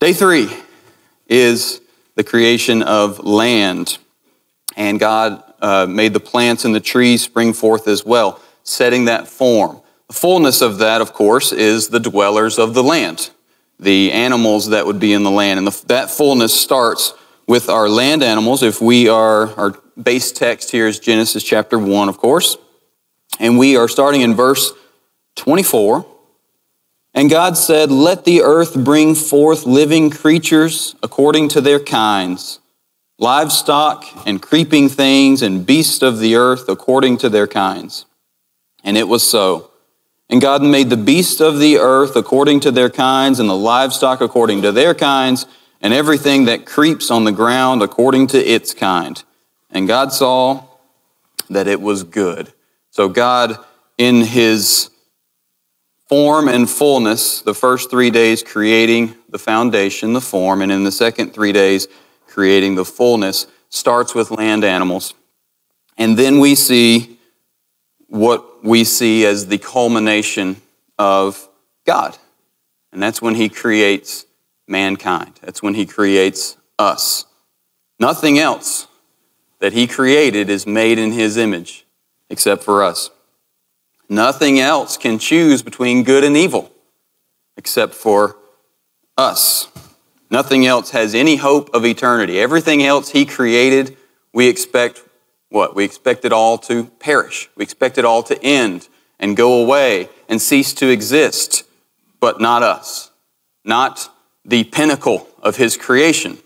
Day three is the creation of land. And God uh, made the plants and the trees spring forth as well, setting that form. The fullness of that, of course, is the dwellers of the land, the animals that would be in the land. And the, that fullness starts with our land animals. If we are, our base text here is Genesis chapter 1, of course. And we are starting in verse 24. And God said, Let the earth bring forth living creatures according to their kinds, livestock and creeping things and beasts of the earth according to their kinds. And it was so. And God made the beasts of the earth according to their kinds, and the livestock according to their kinds, and everything that creeps on the ground according to its kind. And God saw that it was good. So God, in his form and fullness, the first three days creating the foundation, the form, and in the second three days creating the fullness, starts with land animals. And then we see what we see as the culmination of God. And that's when he creates mankind. That's when he creates us. Nothing else that he created is made in his image except for us. Nothing else can choose between good and evil except for us. Nothing else has any hope of eternity. Everything else He created, we expect what? We expect it all to perish. We expect it all to end and go away and cease to exist, but not us. Not the pinnacle of His creation.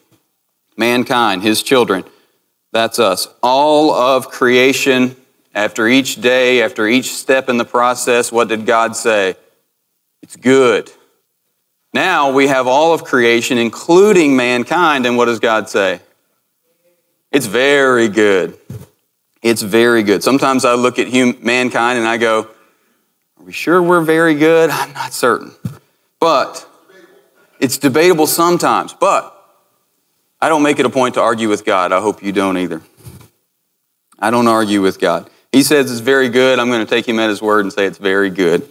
Mankind, His children, that's us. All of creation after each day, after each step in the process, what did God say? It's good. Now we have all of creation, including mankind, and what does God say? It's very good. It's very good. Sometimes I look at hum- mankind and I go, Are we sure we're very good? I'm not certain. But it's debatable sometimes. But I don't make it a point to argue with God. I hope you don't either. I don't argue with God. He says it's very good. I'm going to take him at his word and say it's very good.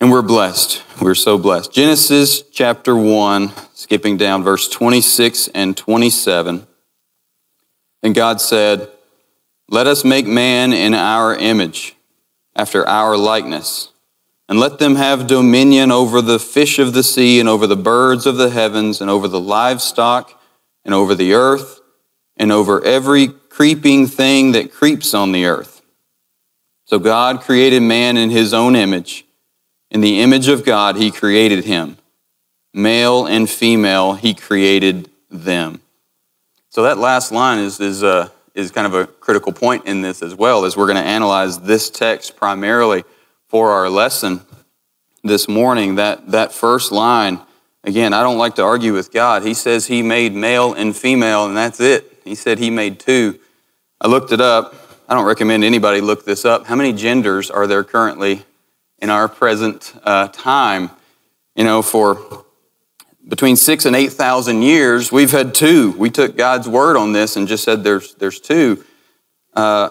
And we're blessed. We're so blessed. Genesis chapter 1, skipping down verse 26 and 27. And God said, Let us make man in our image, after our likeness, and let them have dominion over the fish of the sea, and over the birds of the heavens, and over the livestock, and over the earth, and over every creeping thing that creeps on the earth. So God created man in his own image. In the image of God, he created him. Male and female, he created them. So that last line is, is, uh, is kind of a critical point in this as well, as we're going to analyze this text primarily for our lesson this morning. That, that first line, again, I don't like to argue with God. He says he made male and female, and that's it. He said he made two. I looked it up. I don't recommend anybody look this up. How many genders are there currently in our present uh, time? You know, for between six and eight thousand years, we've had two. We took God's word on this and just said there's there's two. Uh,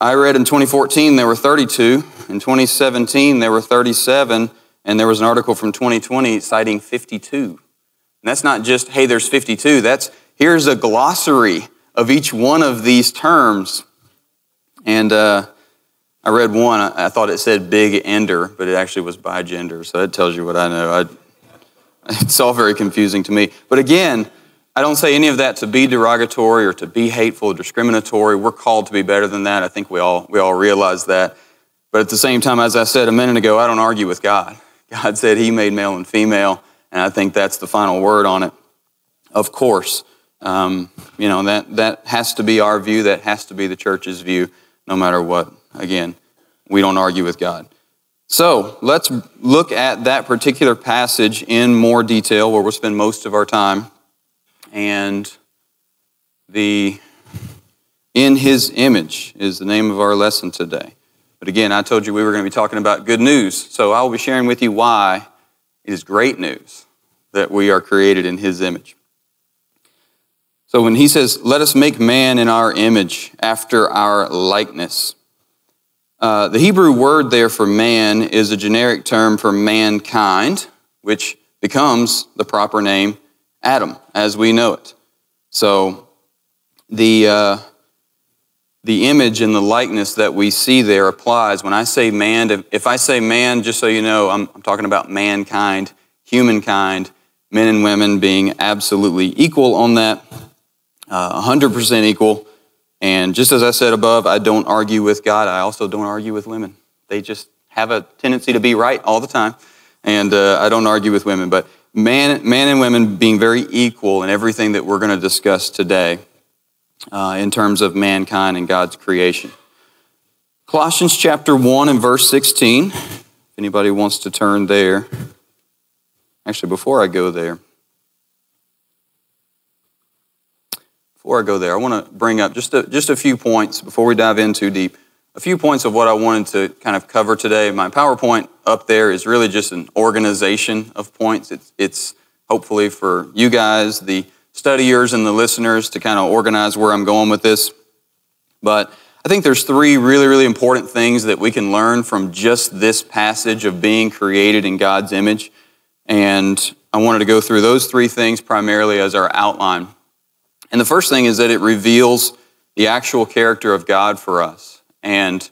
I read in 2014 there were 32. In 2017 there were 37, and there was an article from 2020 citing 52. And that's not just hey, there's 52. That's here's a glossary of each one of these terms. And uh, I read one, I, I, thought it said big ender, but it actually was bi gender, so that tells you what I know. I, it's all very confusing to me. But again, I don't say any of that to be derogatory or to be hateful or discriminatory. We're called to be better than that. I think we all, we all realize that. But at the same time, as I said a minute ago, I don't argue with God. God said He made male and female, and I think that's the final word on it. Of course, um, you know, that, that has to be our view. That has to be the church's view, no matter what. Again, we don't argue with God. So let's look at that particular passage in more detail where we'll spend most of our time. And the in his image is the name of our lesson today. But again, I told you we were going to be talking about good news. So I will be sharing with you why it is great news that we are created in his image. So when he says, let us make man in our image after our likeness, uh, the Hebrew word there for man is a generic term for mankind, which becomes the proper name Adam, as we know it. So the, uh, the image and the likeness that we see there applies. When I say man, if I say man, just so you know, I'm, I'm talking about mankind, humankind, men and women being absolutely equal on that, uh, 100% equal. And just as I said above, I don't argue with God. I also don't argue with women. They just have a tendency to be right all the time. And uh, I don't argue with women. But man, man and women being very equal in everything that we're going to discuss today uh, in terms of mankind and God's creation. Colossians chapter 1 and verse 16. If anybody wants to turn there. Actually, before I go there, before I go there, I want to bring up just a, just a few points before we dive in too deep. A few points of what I wanted to kind of cover today. My PowerPoint up there is really just an organization of points. It's, it's hopefully for you guys, the studiers and the listeners, to kind of organize where I'm going with this. But I think there's three really, really important things that we can learn from just this passage of being created in God's image. And I wanted to go through those three things primarily as our outline and the first thing is that it reveals the actual character of God for us. And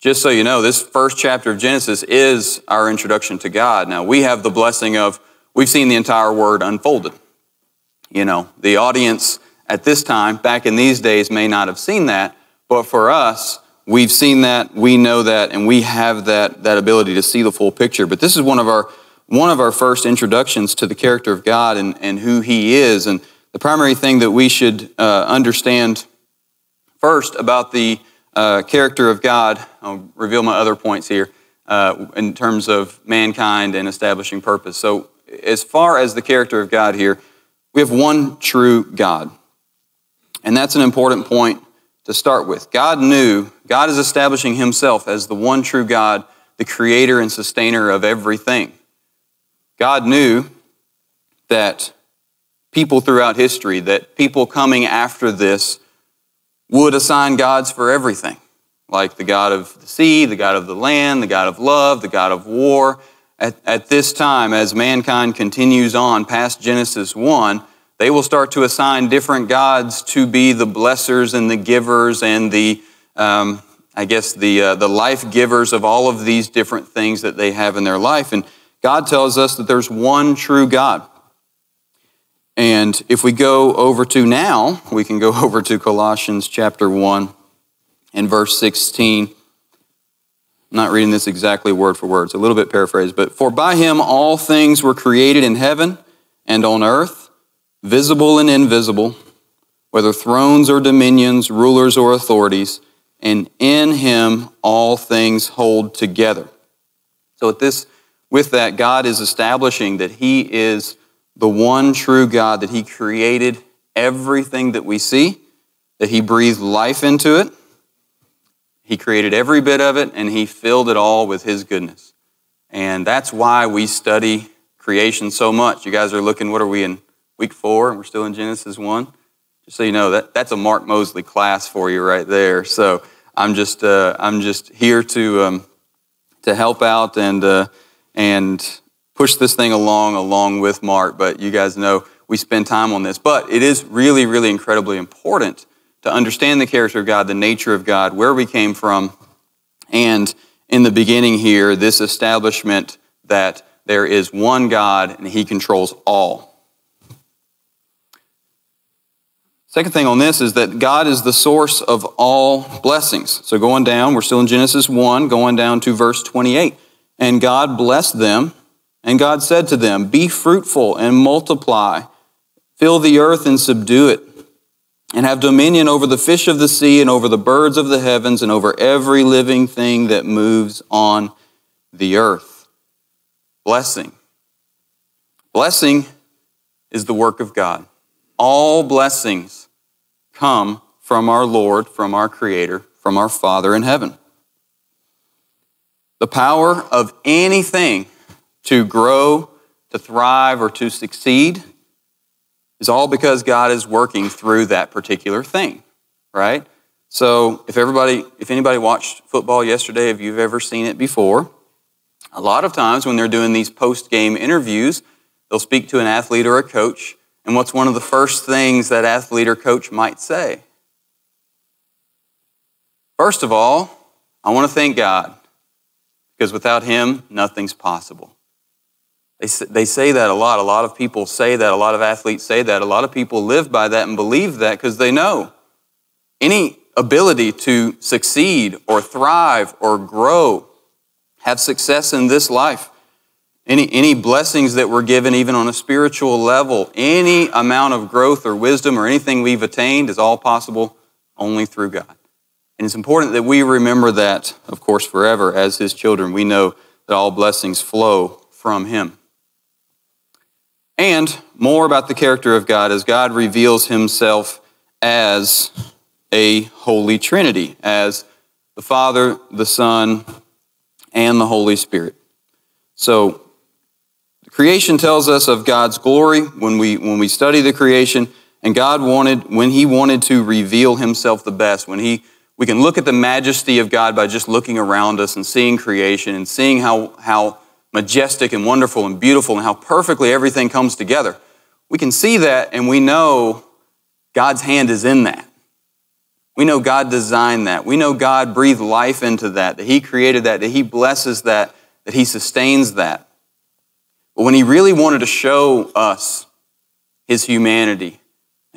just so you know, this first chapter of Genesis is our introduction to God. Now, we have the blessing of, we've seen the entire word unfolded. You know, the audience at this time, back in these days, may not have seen that, but for us, we've seen that, we know that, and we have that, that ability to see the full picture. But this is one of our, one of our first introductions to the character of God and, and who He is. And the primary thing that we should uh, understand first about the uh, character of God, I'll reveal my other points here uh, in terms of mankind and establishing purpose. So, as far as the character of God here, we have one true God. And that's an important point to start with. God knew, God is establishing himself as the one true God, the creator and sustainer of everything. God knew that people throughout history that people coming after this would assign gods for everything, like the God of the sea, the God of the land, the God of love, the God of war. At, at this time, as mankind continues on past Genesis 1, they will start to assign different gods to be the blessers and the givers and the, um, I guess, the, uh, the life givers of all of these different things that they have in their life. And God tells us that there's one true God. And if we go over to now, we can go over to Colossians chapter 1 and verse 16. I'm not reading this exactly word for word, it's a little bit paraphrased, but for by him all things were created in heaven and on earth, visible and invisible, whether thrones or dominions, rulers or authorities, and in him all things hold together. So with this with that God is establishing that he is the one true God, that He created everything that we see, that He breathed life into it. He created every bit of it, and He filled it all with His goodness. And that's why we study creation so much. You guys are looking, what are we in week four? And we're still in Genesis 1. Just so you know, that, that's a Mark Mosley class for you right there. So I'm just, uh, I'm just here to, um, to help out and, uh, and push this thing along along with Mark, but you guys know we spend time on this. But it is really, really incredibly important to understand the character of God, the nature of God, where we came from, and in the beginning here, this establishment that there is one God and He controls all. Second thing on this is that God is the source of all blessings. So going down, we're still in Genesis 1, going down to verse 28. And God blessed them and God said to them, Be fruitful and multiply, fill the earth and subdue it, and have dominion over the fish of the sea and over the birds of the heavens and over every living thing that moves on the earth. Blessing. Blessing is the work of God. All blessings come from our Lord, from our Creator, from our Father in heaven. The power of anything to grow, to thrive, or to succeed is all because God is working through that particular thing, right? So if everybody, if anybody watched football yesterday, if you've ever seen it before, a lot of times when they're doing these post-game interviews, they'll speak to an athlete or a coach, and what's one of the first things that athlete or coach might say? First of all, I want to thank God because without Him, nothing's possible. They, they say that a lot. A lot of people say that. A lot of athletes say that. A lot of people live by that and believe that because they know any ability to succeed or thrive or grow, have success in this life, any, any blessings that we're given, even on a spiritual level, any amount of growth or wisdom or anything we've attained is all possible only through God. And it's important that we remember that, of course, forever as His children. We know that all blessings flow from Him. And more about the character of God as God reveals Himself as a holy trinity, as the Father, the Son, and the Holy Spirit. So, creation tells us of God's glory when we, when we study the creation, and God wanted, when He wanted to reveal Himself the best, when He we can look at the majesty of God by just looking around us and seeing creation and seeing how, how majestic and wonderful and beautiful and how perfectly everything comes together. We can see that and we know God's hand is in that. We know God designed that. We know God breathed life into that, that He created that, that He blesses that, that He sustains that. But when He really wanted to show us His humanity,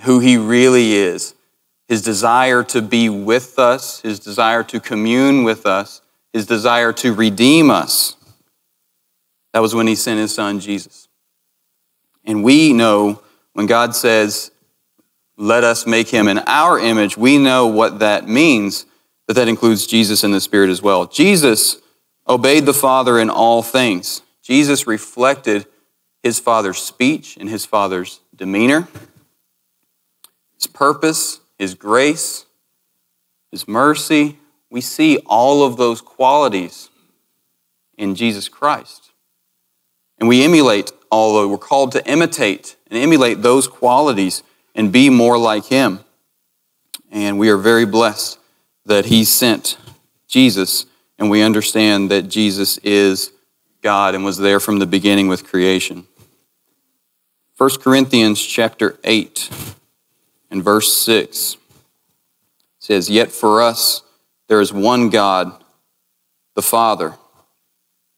who He really is, His desire to be with us, His desire to commune with us, His desire to redeem us, that was when He sent His Son, Jesus. And we know when God says, let us make him in our image, we know what that means, but that includes Jesus and the Spirit as well. Jesus obeyed the Father in all things. Jesus reflected his Father's speech and his Father's demeanor, his purpose, his grace, his mercy. We see all of those qualities in Jesus Christ. And we emulate of, we're called to imitate and emulate those qualities and be more like him. And we are very blessed that he sent Jesus, and we understand that Jesus is God and was there from the beginning with creation. 1 Corinthians chapter 8 and verse 6 says, Yet for us there is one God, the Father,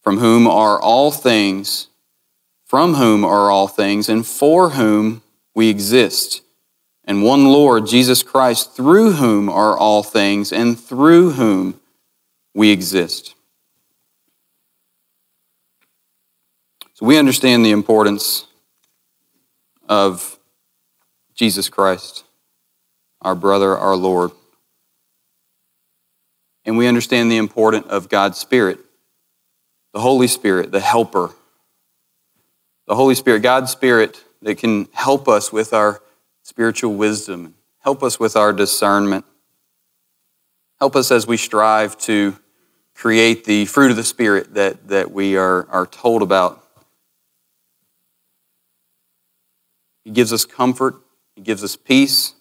from whom are all things, from whom are all things, and for whom we exist and one Lord, Jesus Christ, through whom are all things and through whom we exist. So we understand the importance of Jesus Christ, our brother, our Lord. And we understand the importance of God's Spirit, the Holy Spirit, the helper. The Holy Spirit, God's Spirit that can help us with our spiritual wisdom. Help us with our discernment. Help us as we strive to create the fruit of the Spirit that, that we are, are told about. He gives us comfort, He gives us peace,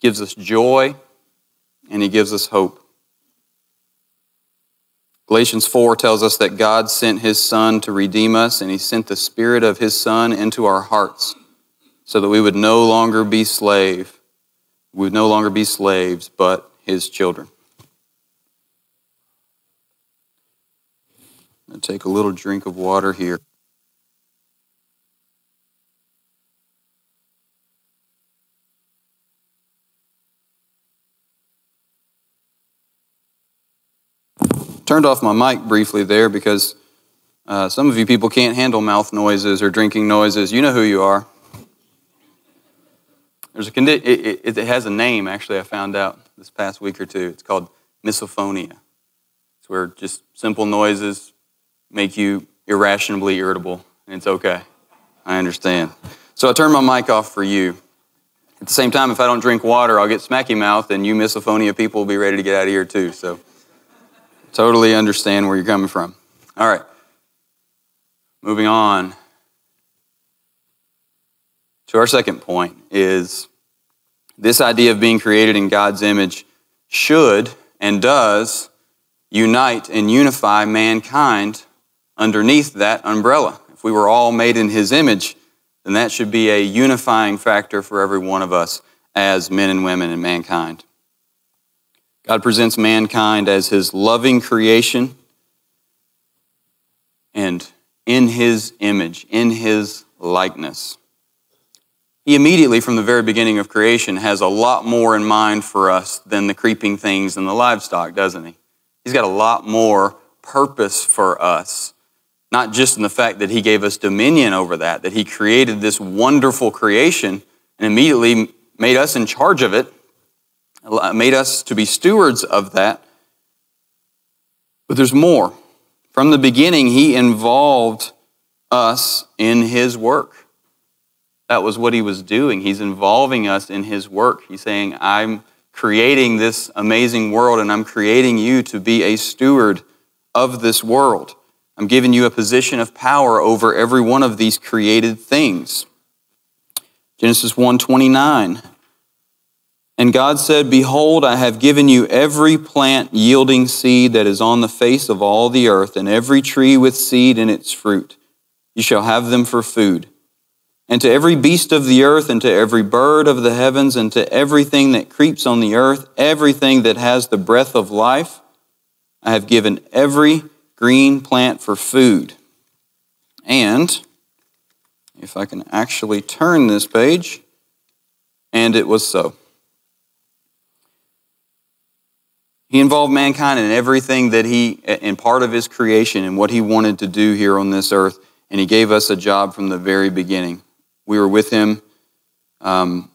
gives us joy, and He gives us hope. Galatians 4 tells us that God sent His Son to redeem us, and He sent the Spirit of His Son into our hearts so that we would no longer be slave. We would no longer be slaves, but his children. i take a little drink of water here. Turned off my mic briefly there because uh, some of you people can't handle mouth noises or drinking noises. You know who you are. There's a condi- it, it, it, has a name, actually, I found out this past week or two. It's called misophonia. It's where just simple noises make you irrationally irritable, and it's okay. I understand. So I turn my mic off for you. At the same time, if I don't drink water, I'll get smacky mouth, and you misophonia people will be ready to get out of here too. So totally understand where you're coming from. All right. Moving on. to our second point is this idea of being created in God's image should and does unite and unify mankind underneath that umbrella. if we were all made in his image, then that should be a unifying factor for every one of us as men and women in mankind. God presents mankind as his loving creation and in his image, in his likeness. He immediately, from the very beginning of creation, has a lot more in mind for us than the creeping things and the livestock, doesn't he? He's got a lot more purpose for us, not just in the fact that he gave us dominion over that, that he created this wonderful creation and immediately made us in charge of it, made us to be stewards of that. But there's more. From the beginning, he involved us in his work. That was what he was doing. He's involving us in his work. He's saying, I'm creating this amazing world and I'm creating you to be a steward of this world. I'm giving you a position of power over every one of these created things. Genesis 1:29 And God said, Behold, I have given you every plant yielding seed that is on the face of all the earth, and every tree with seed in its fruit. You shall have them for food. And to every beast of the earth, and to every bird of the heavens, and to everything that creeps on the earth, everything that has the breath of life, I have given every green plant for food. And, if I can actually turn this page, and it was so. He involved mankind in everything that he, in part of his creation and what he wanted to do here on this earth, and he gave us a job from the very beginning. We were with him. Um,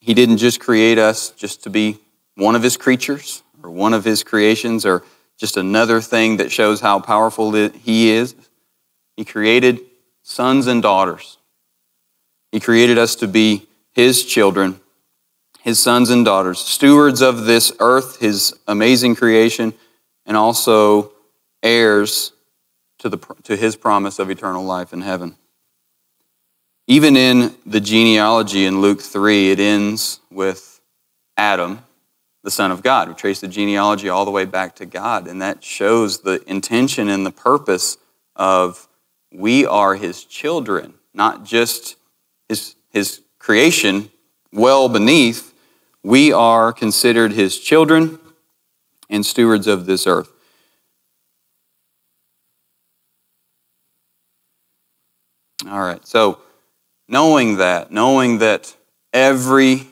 he didn't just create us just to be one of his creatures or one of his creations or just another thing that shows how powerful he is. He created sons and daughters. He created us to be his children, his sons and daughters, stewards of this earth, his amazing creation, and also heirs to, the, to his promise of eternal life in heaven. Even in the genealogy in Luke 3, it ends with Adam, the Son of God. We trace the genealogy all the way back to God, and that shows the intention and the purpose of we are his children, not just his, his creation well beneath. We are considered his children and stewards of this earth. All right, so knowing that, knowing that every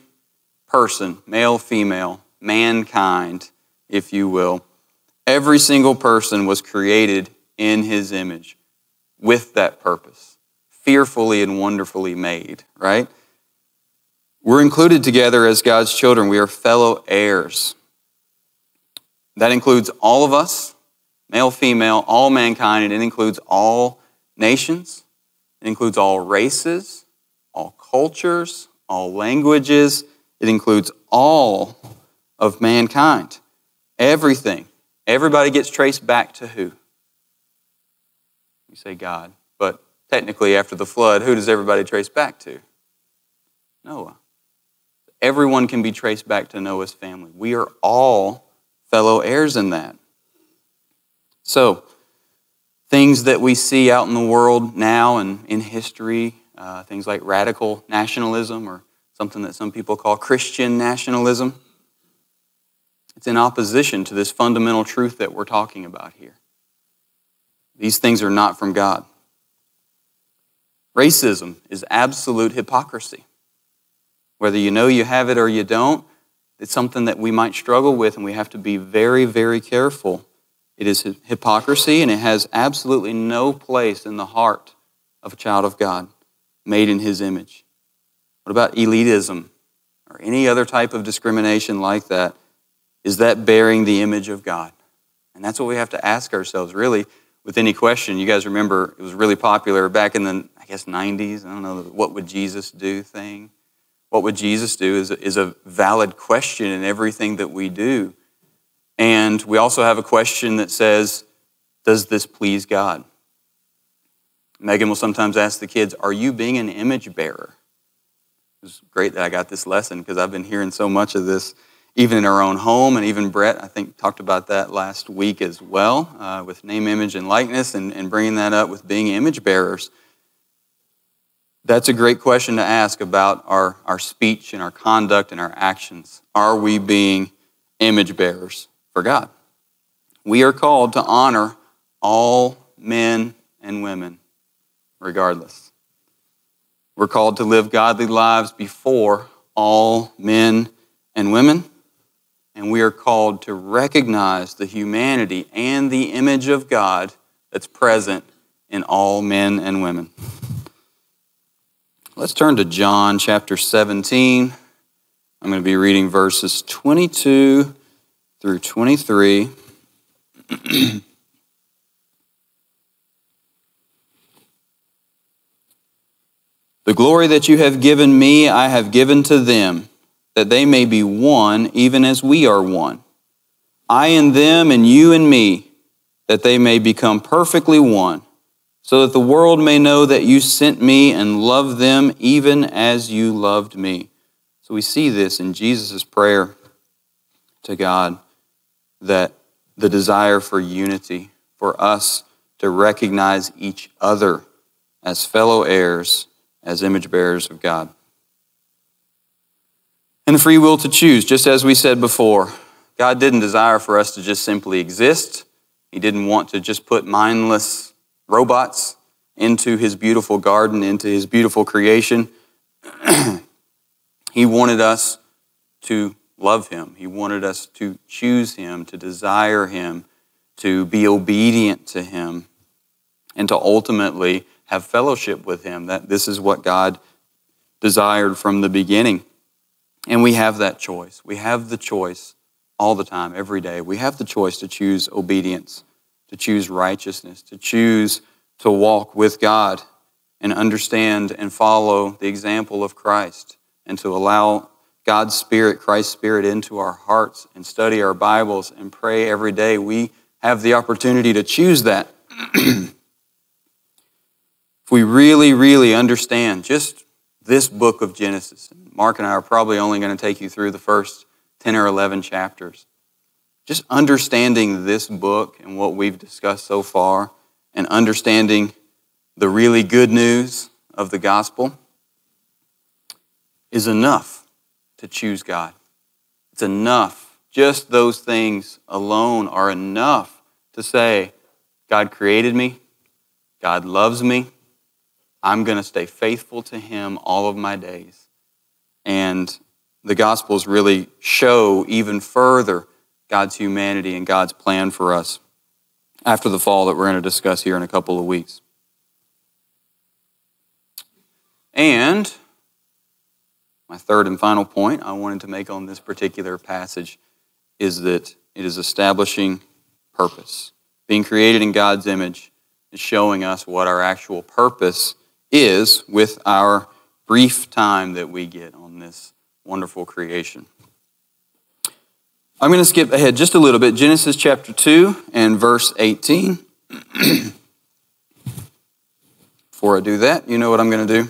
person, male, female, mankind, if you will, every single person was created in his image with that purpose, fearfully and wonderfully made, right? We're included together as God's children. We are fellow heirs. That includes all of us, male, female, all mankind, and it includes all nations, it includes all races, all cultures, all languages. It includes all of mankind. Everything. Everybody gets traced back to who? You say God. But technically, after the flood, who does everybody trace back to? Noah. Everyone can be traced back to Noah's family. We are all fellow heirs in that. So, things that we see out in the world now and in history uh, things like radical nationalism or something that some people call Christian nationalism. It's in opposition to this fundamental truth that we're talking about here. These things are not from God. Racism is absolute hypocrisy. Whether you know you have it or you don't, it's something that we might struggle with, and we have to be very, very careful. It is hypocrisy, and it has absolutely no place in the heart of a child of God made in his image? What about elitism or any other type of discrimination like that? Is that bearing the image of God? And that's what we have to ask ourselves, really, with any question. You guys remember it was really popular back in the, I guess, 90s. I don't know, what would Jesus do thing. What would Jesus do is, is a valid question in everything that we do. And we also have a question that says, Does this please God? Megan will sometimes ask the kids, Are you being an image bearer? It's great that I got this lesson because I've been hearing so much of this, even in our own home. And even Brett, I think, talked about that last week as well uh, with name, image, and likeness and, and bringing that up with being image bearers. That's a great question to ask about our, our speech and our conduct and our actions. Are we being image bearers for God? We are called to honor all men and women, regardless. We're called to live godly lives before all men and women, and we are called to recognize the humanity and the image of God that's present in all men and women. Let's turn to John chapter 17. I'm going to be reading verses 22 through 23. the glory that you have given me, I have given to them, that they may be one, even as we are one. I and them, and you and me, that they may become perfectly one so that the world may know that you sent me and love them even as you loved me. So we see this in Jesus' prayer to God that the desire for unity, for us to recognize each other as fellow heirs, as image bearers of God. And the free will to choose, just as we said before. God didn't desire for us to just simply exist. He didn't want to just put mindless robots into his beautiful garden, into his beautiful creation. he wanted us to love him. He wanted us to choose him, to desire him, to be obedient to him, and to ultimately have fellowship with him. That this is what God desired from the beginning. And we have that choice. We have the choice all the time, every day. We have the choice to choose obedience to choose righteousness, to choose to walk with God and understand and follow the example of Christ, and to allow God's Spirit, Christ's Spirit, into our hearts and study our Bibles and pray every day. We have the opportunity to choose that. if we really, really understand just this book of Genesis, Mark and I are probably only going to take you through the first 10 or 11 chapters just understanding this book and what we've discussed so far, and understanding the really good news of the gospel is enough to choose God. It's enough. Just those things alone are enough to say, God created me, God loves me, I'm going to stay faithful to Him all of my days. And the Gospels really show even further God's humanity and God's plan for us after the fall that we're going to discuss here in a couple of weeks. And my third and final point I wanted to make on this particular passage is that it is establishing purpose. Being created in God's image is showing us what our actual purpose is with our brief time that we get on this wonderful creation. I'm going to skip ahead just a little bit. Genesis chapter 2 and verse 18. Before I do that, you know what I'm going to do?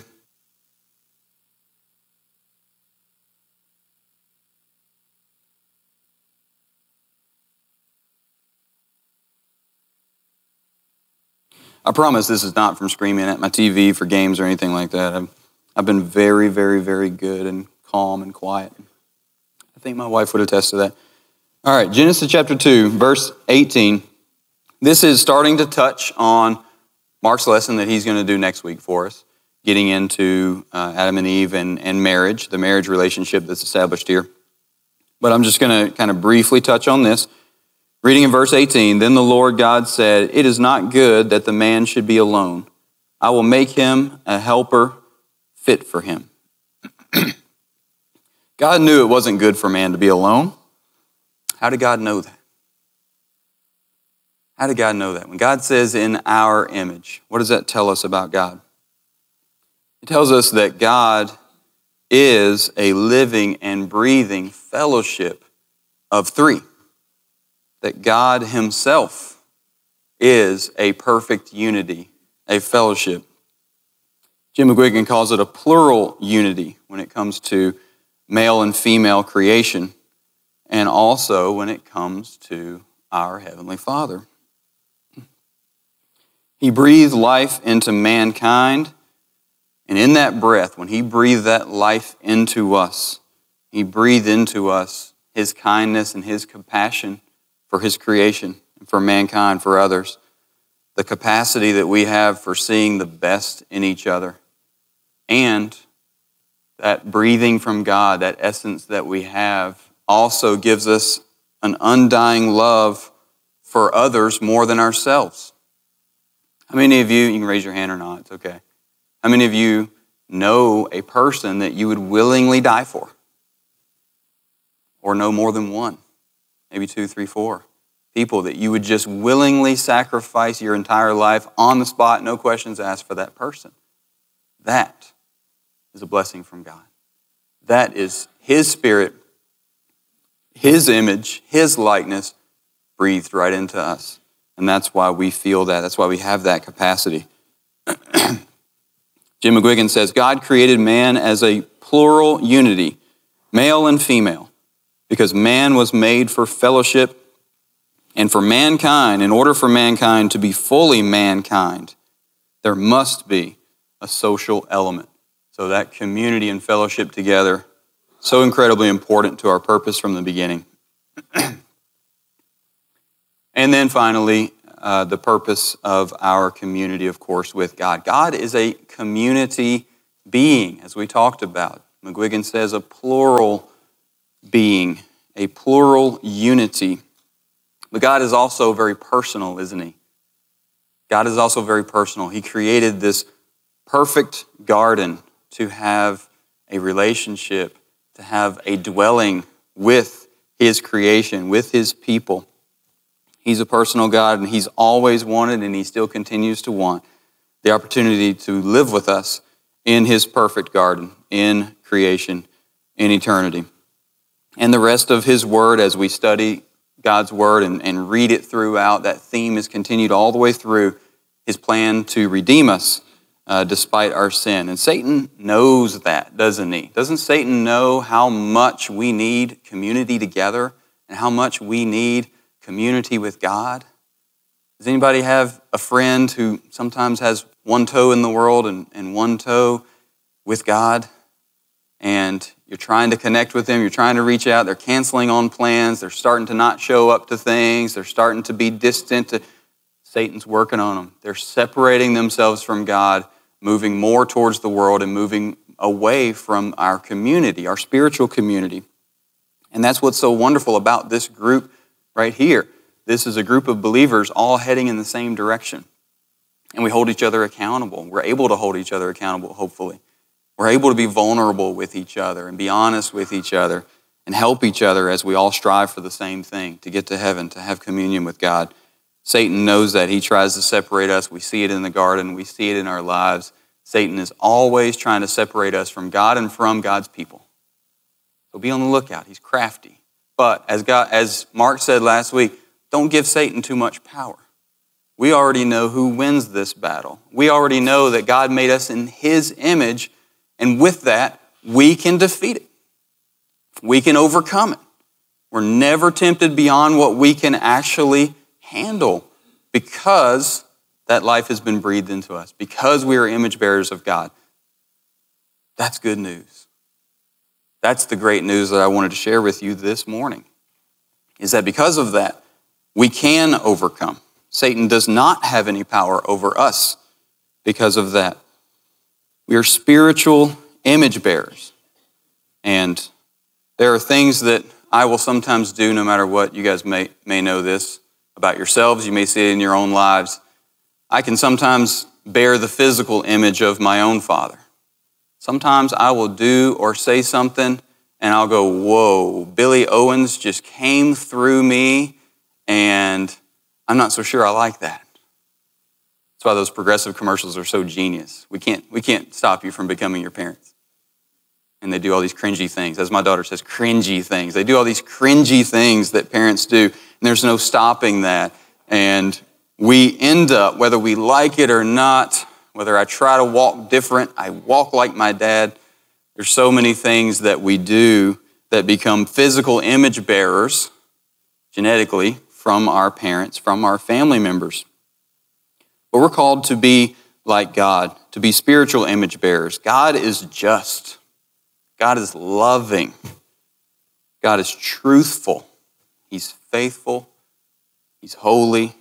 I promise this is not from screaming at my TV for games or anything like that. I've, I've been very, very, very good and calm and quiet. I think my wife would attest to that. All right, Genesis chapter 2, verse 18. This is starting to touch on Mark's lesson that he's going to do next week for us, getting into uh, Adam and Eve and, and marriage, the marriage relationship that's established here. But I'm just going to kind of briefly touch on this. Reading in verse 18 Then the Lord God said, It is not good that the man should be alone. I will make him a helper fit for him. God knew it wasn't good for man to be alone. How did God know that? How did God know that? When God says in our image, what does that tell us about God? It tells us that God is a living and breathing fellowship of three. That God Himself is a perfect unity, a fellowship. Jim McGuiggan calls it a plural unity when it comes to male and female creation and also when it comes to our Heavenly Father. He breathed life into mankind And in that breath, when He breathed that life into us, He breathed into us His kindness and His compassion for His creation and for mankind, for others. The capacity that we have for seeing the best in each other. And that breathing from God, that essence that we have, also gives us an undying love for others more than ourselves. How many of you, you can raise your hand or not, it's okay. How many of you know a person that you would willingly die for? Or know more than one? Maybe two, three, four people that you would just willingly sacrifice your entire life on the spot, no questions asked for that person. That is a blessing from God. That is His Spirit, His image, His likeness breathed right into us. And that's why we feel that. That's why we have that capacity. Jim McGuiggan says God created man as a plural unity, male and female, because man was made for fellowship and for mankind. In order for mankind to be fully mankind, there must be a social element. So that community and fellowship together, so incredibly important to our purpose from the beginning. and then finally, uh, the purpose of our community, of course, with God. God is a community being, as we talked about. McGuiggan says a plural being, a plural unity. But God is also very personal, isn't He? God is also very personal. He created this perfect garden to have a relationship, to have a dwelling with His creation, with His people. He's a personal God, and He's always wanted, and He still continues to want, the opportunity to live with us in His perfect garden, in creation, in eternity. And the rest of His Word, as we study God's Word and, and read it throughout, that theme is continued all the way through His plan to redeem us uh, despite our sin. And Satan knows that, doesn't he? Doesn't Satan know how much we need community together and how much we need community with God? Does anybody have a friend who sometimes has one toe in the world and, and one toe with God? And you're trying to connect with them, you're trying to reach out, they're canceling on plans, they're starting to not show up to things, they're starting to be distant. To, Satan's working on them. They're separating themselves from God, moving more towards the world and moving away from our community, our spiritual community. And that's what's so wonderful about this group right here. This is a group of believers all heading in the same direction. And we hold each other accountable. We're able to hold each other accountable, hopefully. We're able to be vulnerable with each other and be honest with each other and help each other as we all strive for the same thing to get to heaven, to have communion with God. Satan knows that. He tries to separate us. We see it in the garden, we see it in our lives. Satan is always trying to separate us from God and from God's people. So be on the lookout. He's crafty. But as, God, as Mark said last week, don't give Satan too much power. We already know who wins this battle. We already know that God made us in his image and with that, we can defeat it. We can overcome it. We're never tempted beyond what we can actually handle because that life has been breathed into us, because we are image bearers of God. That's good news. That's the great news that I wanted to share with you this morning. Is that because of that, we can overcome. Satan does not have any power over us because of that. We are spiritual image bearers. And there are things that I will sometimes do no matter what. You guys may, may know this about yourselves. You may see it in your own lives. I can sometimes bear the physical image of my own father. Sometimes I will do or say something and I'll go, whoa, Billy Owens just came through me and I'm not so sure I like that. That's why those progressive commercials are so genius. We can't, we can't stop you from becoming your parents. And they do all these cringy things. As my daughter says, cringy things. They do all these cringy things that parents do, there's no stopping that. And we end up, whether we like it or not, whether I try to walk different, I walk like my dad. There's so many things that we do that become physical image bearers genetically from our parents, from our family members. But we're called to be like God, to be spiritual image bearers. God is just, God is loving, God is truthful, He's faithful, He's holy.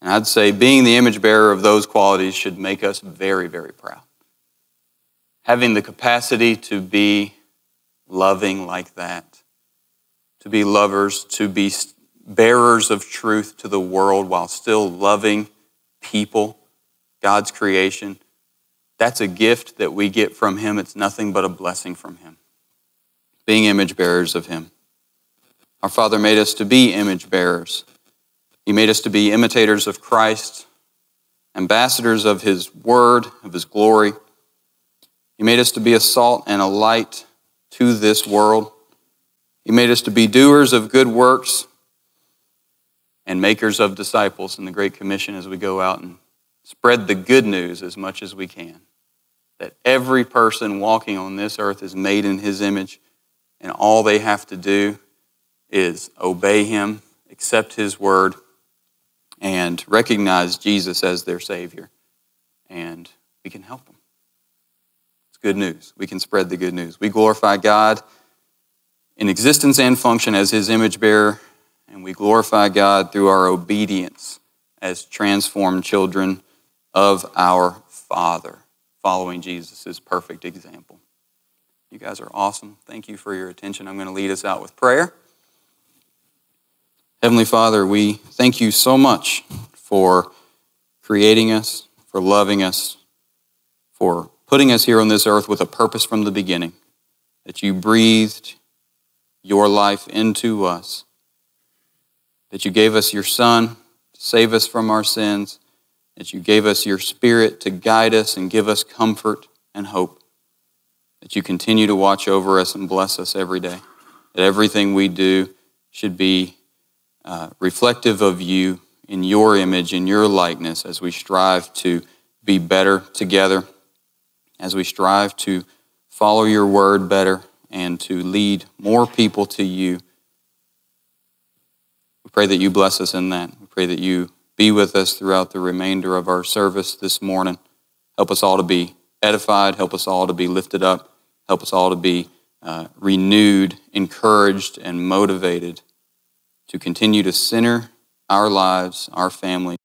And I'd say being the image bearer of those qualities should make us very, very proud. Having the capacity to be loving like that, to be lovers, to be bearers of truth to the world while still loving people, God's creation. That's a gift that we get from Him. It's nothing but a blessing from Him. Being image bearers of Him. Our Father made us to be image bearers. He made us to be imitators of Christ, ambassadors of His word, of His glory. He made us to be a salt and a light to this world. He made us to be doers of good works and makers of disciples in the Great Commission as we go out and spread the good news as much as we can. That every person walking on this earth is made in His image, and all they have to do is obey Him, accept His word, and recognize Jesus as their Savior. And we can help them. It's good news. We can spread the good news. We glorify God in existence and function as His image bearer and we glorify God through our obedience as transformed children of our Father, following Jesus' perfect example. You guys are awesome. Thank you for your attention. I'm going to lead us out with prayer. Heavenly Father, we thank you so much for creating us, for loving us, for putting us here on this earth with a purpose from the beginning, that you breathed your life into us that you gave us your Son to save us from our sins, that you gave us your Spirit to guide us and give us comfort and hope, that you continue to watch over us and bless us every day, that everything we do should be uh, reflective of you in your image, in your likeness, as we strive to be better together, as we strive to follow your word better and to lead more people to you We pray that you bless us in that. We pray that you be with us throughout the remainder of our service this morning. Help us all to be edified. Help us all to be lifted up. Help us all to be uh, renewed, encouraged, and motivated to continue to center our lives, our family.